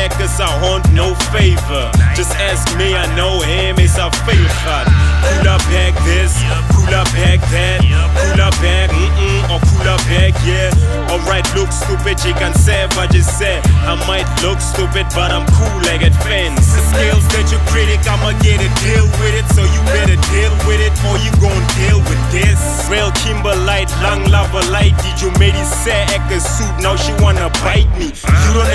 Back is a no favor. Just ask me, I know him, is a favorite. Cooler back this, cooler back that. Cooler back, mm-mm, or cooler back, yeah. Alright, look stupid, you can say what you said. I might look stupid, but I'm cool like it fence. The skills that you critic, I'ma get a deal with it. So you better deal with it, or you gon' deal with this. Real Kimberlite, long lava light. Did you made it say a suit? Now she wanna bite me. You don't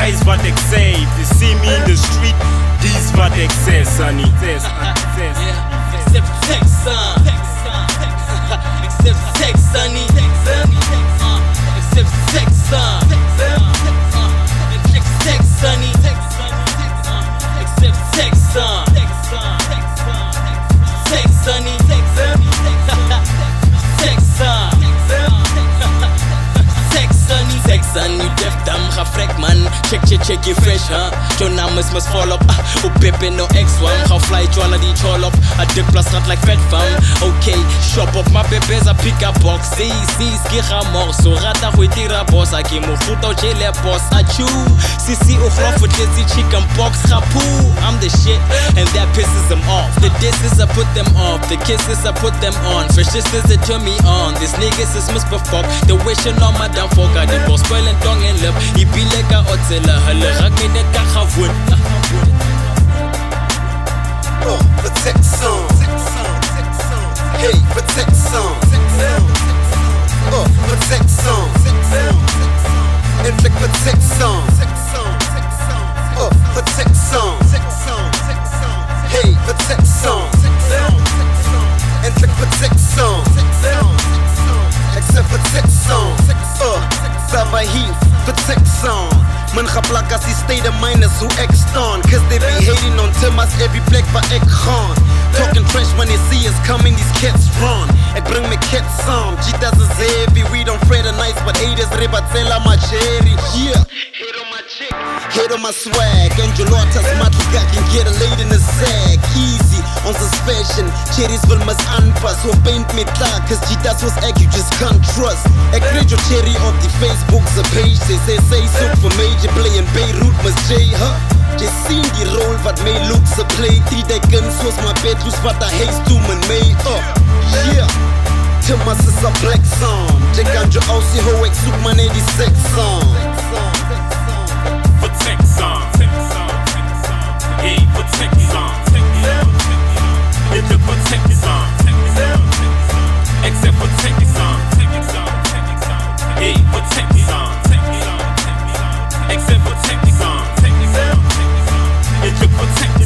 that is what they say. If you see me in the street, these what they say, sonny. Says, says. Except for Texan. Except man. Check, check, check, je fresh, huh? Your naam is mis volop. Ah, op Pippin, no ex-one. Ga fly, jwala die chol op. A dik plus rat like vet fam. Okay, shop op, my bebes a pick up box. Si, si, ski ga morso. Rata go tira boss. A ke mo futa o chile boss. A chew. Si, si, o het jitsi chicken box. Poo. I'm the shit, and that pisses them off. The disses I put them off. The kisses I put them on. Fresh sisters that turn me on. These niggas is misbefuck. The wishing on my downfall. Got the boss spoiling tongue and lip. Net kan gaan woon. Oh, for Texan. Hey, for Texan. Oh, for Texan. And check for Texan. Oh, for Texan. Hey, for Texan. And check for Texan. Except for Texan. Uh, Sava hier Men gaan plak as die state of mind is hoe ek staan. Cause they be hating on Timmers every plek waar ek gaan. Talking trash when they see us coming, these cats run. Ek bring my cats saam, Jitas is heavy We don't fret the nights, but haters ribatsela my cherry. Yeah, hate on my chick, hate on my swag. Angelatas matlika can get a late in the sack. Easy, fashion. Cherries wil mis aanpas, so paint me klaar Cause Jitas was ek, you just can't trust. Ek jou cherry op the Facebook se page. Sy sê sy soek vir major play in Beirut, mis J, huh? Jy sien die rol wat my look se play Drie dekens soos my bedroes wat a haze doen in my uh, Yeah. Timas is a black song Jy kan jou aussie hou ek soek maar net die sex song Except for Texas, me on. for Texas.